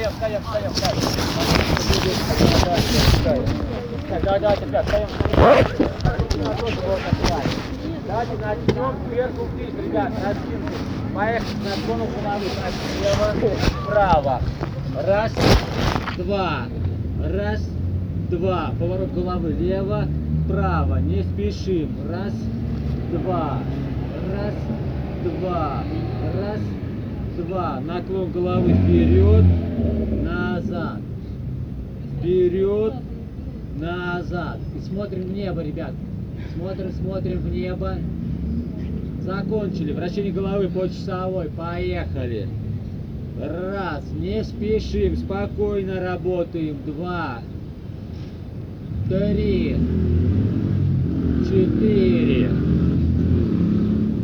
Встаем, встаем, встаем, встаем. Давай, давайте, ребят, встаем. Давайте начнем сверху вниз, ребят, раскиньте. Поехали, наклону головы, слева, вправо. Раз, два, раз, два. Поворот головы лево, вправо. Не спешим. Раз, два, раз, два, раз, два. Наклон головы вперед, назад. Вперед, назад. И смотрим в небо, ребят. Смотрим, смотрим в небо. Закончили. Вращение головы по часовой. Поехали. Раз. Не спешим. Спокойно работаем. Два. Три. Четыре.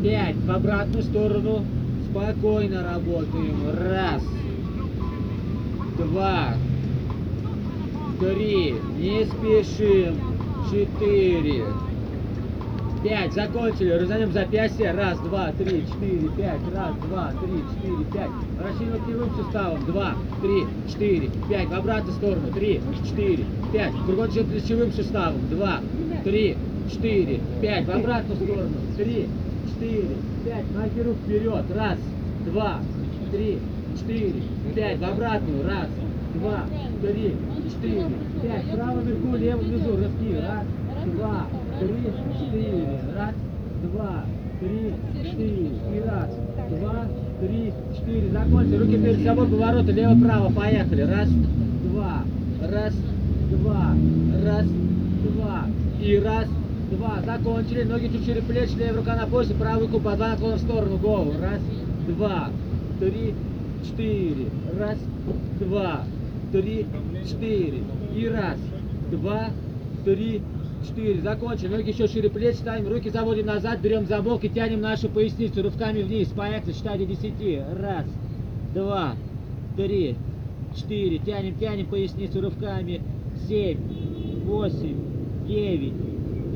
Пять. В обратную сторону. Спокойно работаем. Раз. Два. Три. Не спешим. Четыре. Пять. Закончили. Разойдем запястье. Раз, два, три, четыре, пять. Раз, два, три, четыре, пять. Вращение локтевым суставом. Два, три, четыре, пять. В обратную сторону. Три, четыре, пять. Кругом плечевым суставом. Два, три, четыре, пять. В обратную сторону. Три, четыре, пять. Ноги рук вперед. Раз, два, три, четыре, пять. В обратную. Раз, два, три, четыре, пять. Право вверху, лево внизу. Рывки. Раз, два, три, четыре. Раз, два, три, четыре. И раз, два, три, четыре. Закончили. Руки перед собой, повороты лево-право. Поехали. Раз, два, раз, два, раз, два. И раз, два. Закончили. Ноги чуть шире плеч, левая рука на поясе, правую руку по два наклона в сторону. Голову. Раз, два, три, четыре. Раз, два, три, четыре. И раз, два, три, четыре. Закончили. Ноги еще шире плеч ставим. Руки заводим назад, берем за бок и тянем нашу поясницу рывками вниз. Поехали. Считай до десяти. Раз, два, три, четыре. Тянем, тянем поясницу рывками. Семь, восемь, девять,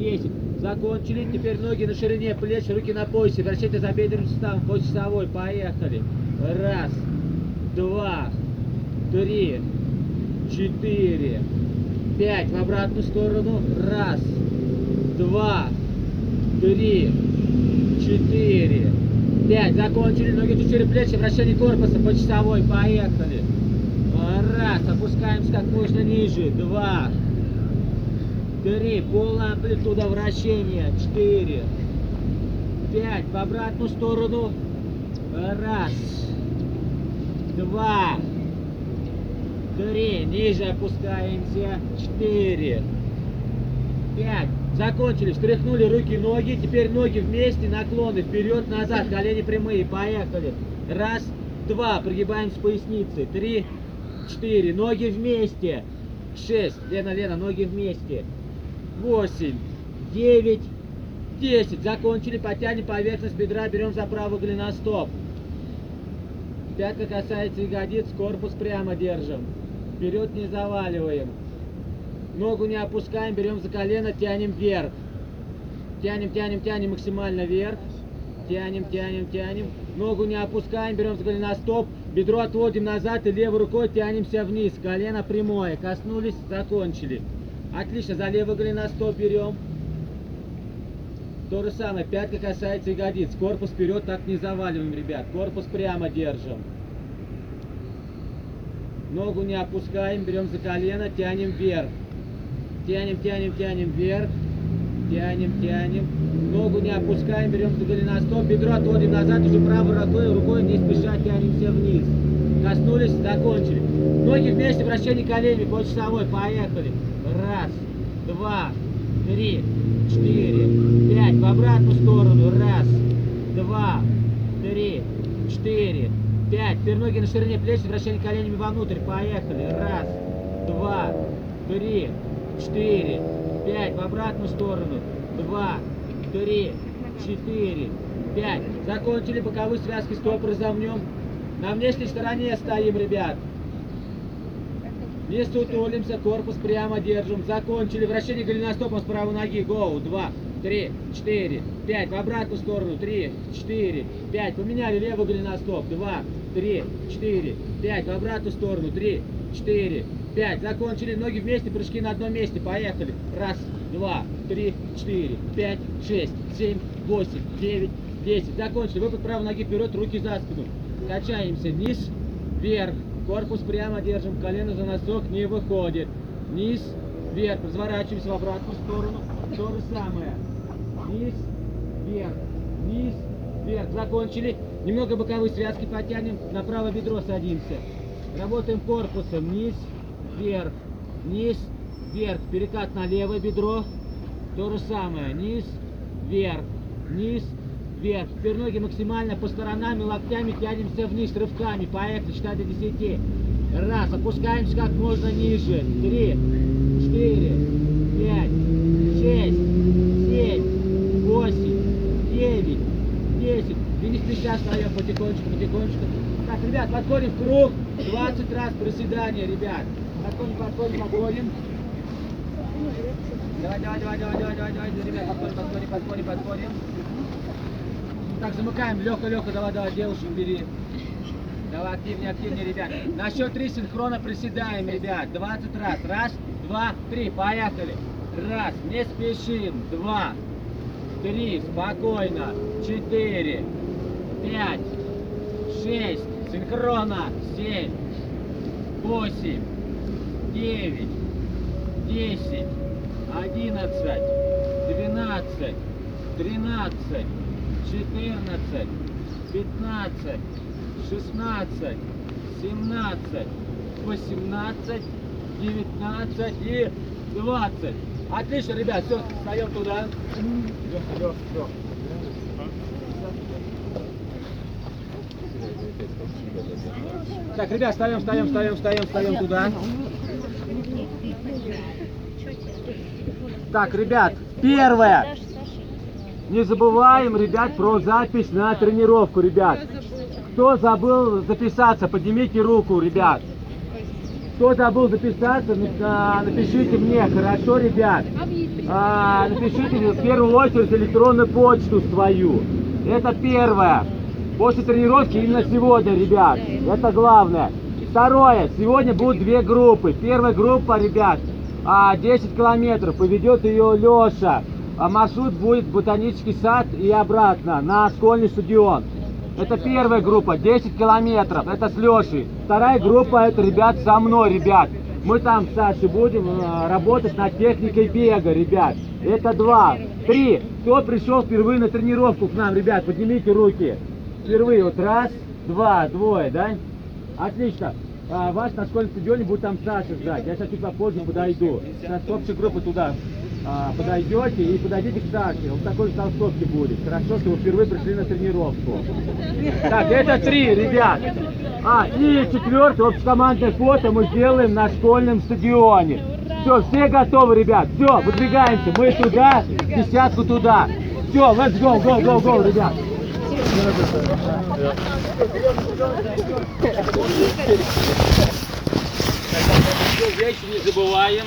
десять. Закончили. Теперь ноги на ширине плеч, руки на поясе. Вращайте за бедренным суставом по часовой. Поехали. Раз, два, три, четыре, пять. В обратную сторону. Раз, два, три, четыре, пять. Закончили. Ноги чуть шире плечи. Вращение корпуса по часовой. Поехали. Раз. Опускаемся как можно ниже. Два. Три. Полная амплитуда вращения. Четыре. Пять. В обратную сторону. Раз. Два. Три. Ниже опускаемся. Четыре. Пять. Закончили. Встряхнули руки, ноги. Теперь ноги вместе, наклоны вперед, назад. Колени прямые. Поехали. Раз, два. Прогибаем с поясницы. Три, четыре. Ноги вместе. Шесть. Лена, Лена, ноги вместе. Восемь. Девять. Десять. Закончили. Потянем поверхность бедра. Берем за правый голеностоп. Пятка касается ягодиц. Корпус прямо держим. Вперед не заваливаем. Ногу не опускаем, берем за колено, тянем вверх. Тянем, тянем, тянем максимально вверх. Тянем, тянем, тянем. Ногу не опускаем, берем за голеностоп. Бедро отводим назад и левой рукой тянемся вниз. Колено прямое. Коснулись, закончили. Отлично, за левый голеностоп берем. То же самое, пятка касается ягодиц. Корпус вперед так не заваливаем, ребят. Корпус прямо держим. Ногу не опускаем, берем за колено, тянем вверх. Тянем, тянем, тянем вверх. Тянем, тянем. Ногу не опускаем, берем за голеностоп, бедро отводим назад, уже правой рукой, рукой не спеша тянемся вниз. Коснулись, закончили. Ноги вместе, вращение коленями по часовой, поехали. Раз, два, три, четыре, пять. В обратную сторону. Раз, два, три, четыре, пять. Теперь ноги на ширине плеч, вращение коленями вовнутрь. Поехали. Раз, два, три, четыре, пять. В обратную сторону. Два, три, четыре, пять. Закончили боковые связки стоп разомнем. На внешней стороне стоим, ребят. Не сутулимся, корпус прямо держим. Закончили. Вращение голеностопом с правой ноги. Гоу. Два, три, четыре, пять. В обратную сторону. Три, четыре, пять. Поменяли левый голеностоп. Два, три, четыре, пять. В обратную сторону. Три, четыре, пять. Закончили. Ноги вместе, прыжки на одном месте. Поехали. Раз, два, три, четыре, пять, шесть, семь, восемь, девять, десять. Закончили. Выпад правой ноги вперед, руки за спину. Качаемся. Низ, вверх. Корпус прямо держим. Колено за носок не выходит. Низ, вверх. Разворачиваемся в обратную сторону. То же самое. Низ, вверх. Низ, вверх. Закончили. Немного боковые связки потянем. На правое бедро садимся. Работаем корпусом. Низ, вверх. Низ, вверх. Перекат на левое бедро. То же самое. Низ, вверх. Низ, вверх. Теперь ноги максимально по сторонам и локтями тянемся вниз рывками. Поехали. Считай до 10. Раз. Опускаемся как можно ниже. Три, четыре, пять, шесть, семь, восемь, девять, десять. Не спеша встаем потихонечку, потихонечку. Так, ребят, подходим в круг. 20 раз приседания, ребят. Подходим, подходим, подходим. Давай, давай, давай, давай, давай, давай, давай, ребят, подходим, подходим, подходим, подходим. Так, замыкаем, легко, легко, давай, давай, девушек бери. Давай, активнее, активнее, ребят. На счет три синхронно приседаем, ребят. 20 раз. Раз, два, три. Поехали. Раз, не спешим. Два, три, спокойно. Четыре, пять, шесть, синхронно. Семь, восемь, девять, десять, одиннадцать, двенадцать, тринадцать, четырнадцать, пятнадцать, шестнадцать, семнадцать, восемнадцать, девятнадцать и двадцать. Отлично, ребят, все, встаем туда. Лёха, Лёха, Лёха. Так, ребят, встаем, встаем, встаем, встаем, встаем туда. Так, ребят, первое. Не забываем, ребят, про запись на тренировку, ребят. Кто забыл записаться, поднимите руку, ребят. Кто забыл записаться, на- а, напишите мне, хорошо, ребят? А, напишите в первую очередь электронную почту свою. Это первое. После тренировки именно сегодня, ребят. Это главное. Второе. Сегодня будут две группы. Первая группа, ребят, а, 10 километров. Поведет ее Леша. А маршрут будет ботанический сад и обратно на школьный стадион. Это первая группа, 10 километров, это с Лешей. Вторая группа, это ребят со мной, ребят. Мы там с Сашей будем э, работать над техникой бега, ребят. Это два. Три. Кто пришел впервые на тренировку к нам, ребят, поднимите руки. Впервые, вот раз, два, двое, да? Отлично. А, вас на школьном стадионе будет там Саша ждать. Я сейчас чуть попозже подойду. Сейчас общей группы туда а, подойдете и подойдите к Саше. Он такой же толстовке будет. Хорошо, что вы впервые пришли на тренировку. Так, это три, ребят. А, и четвертое, общекомандное фото мы сделаем на школьном стадионе. Все, все готовы, ребят. Все, выдвигаемся. Мы туда, десятку туда. Все, let's go, go, go, go, ребят. Вещи не забываем.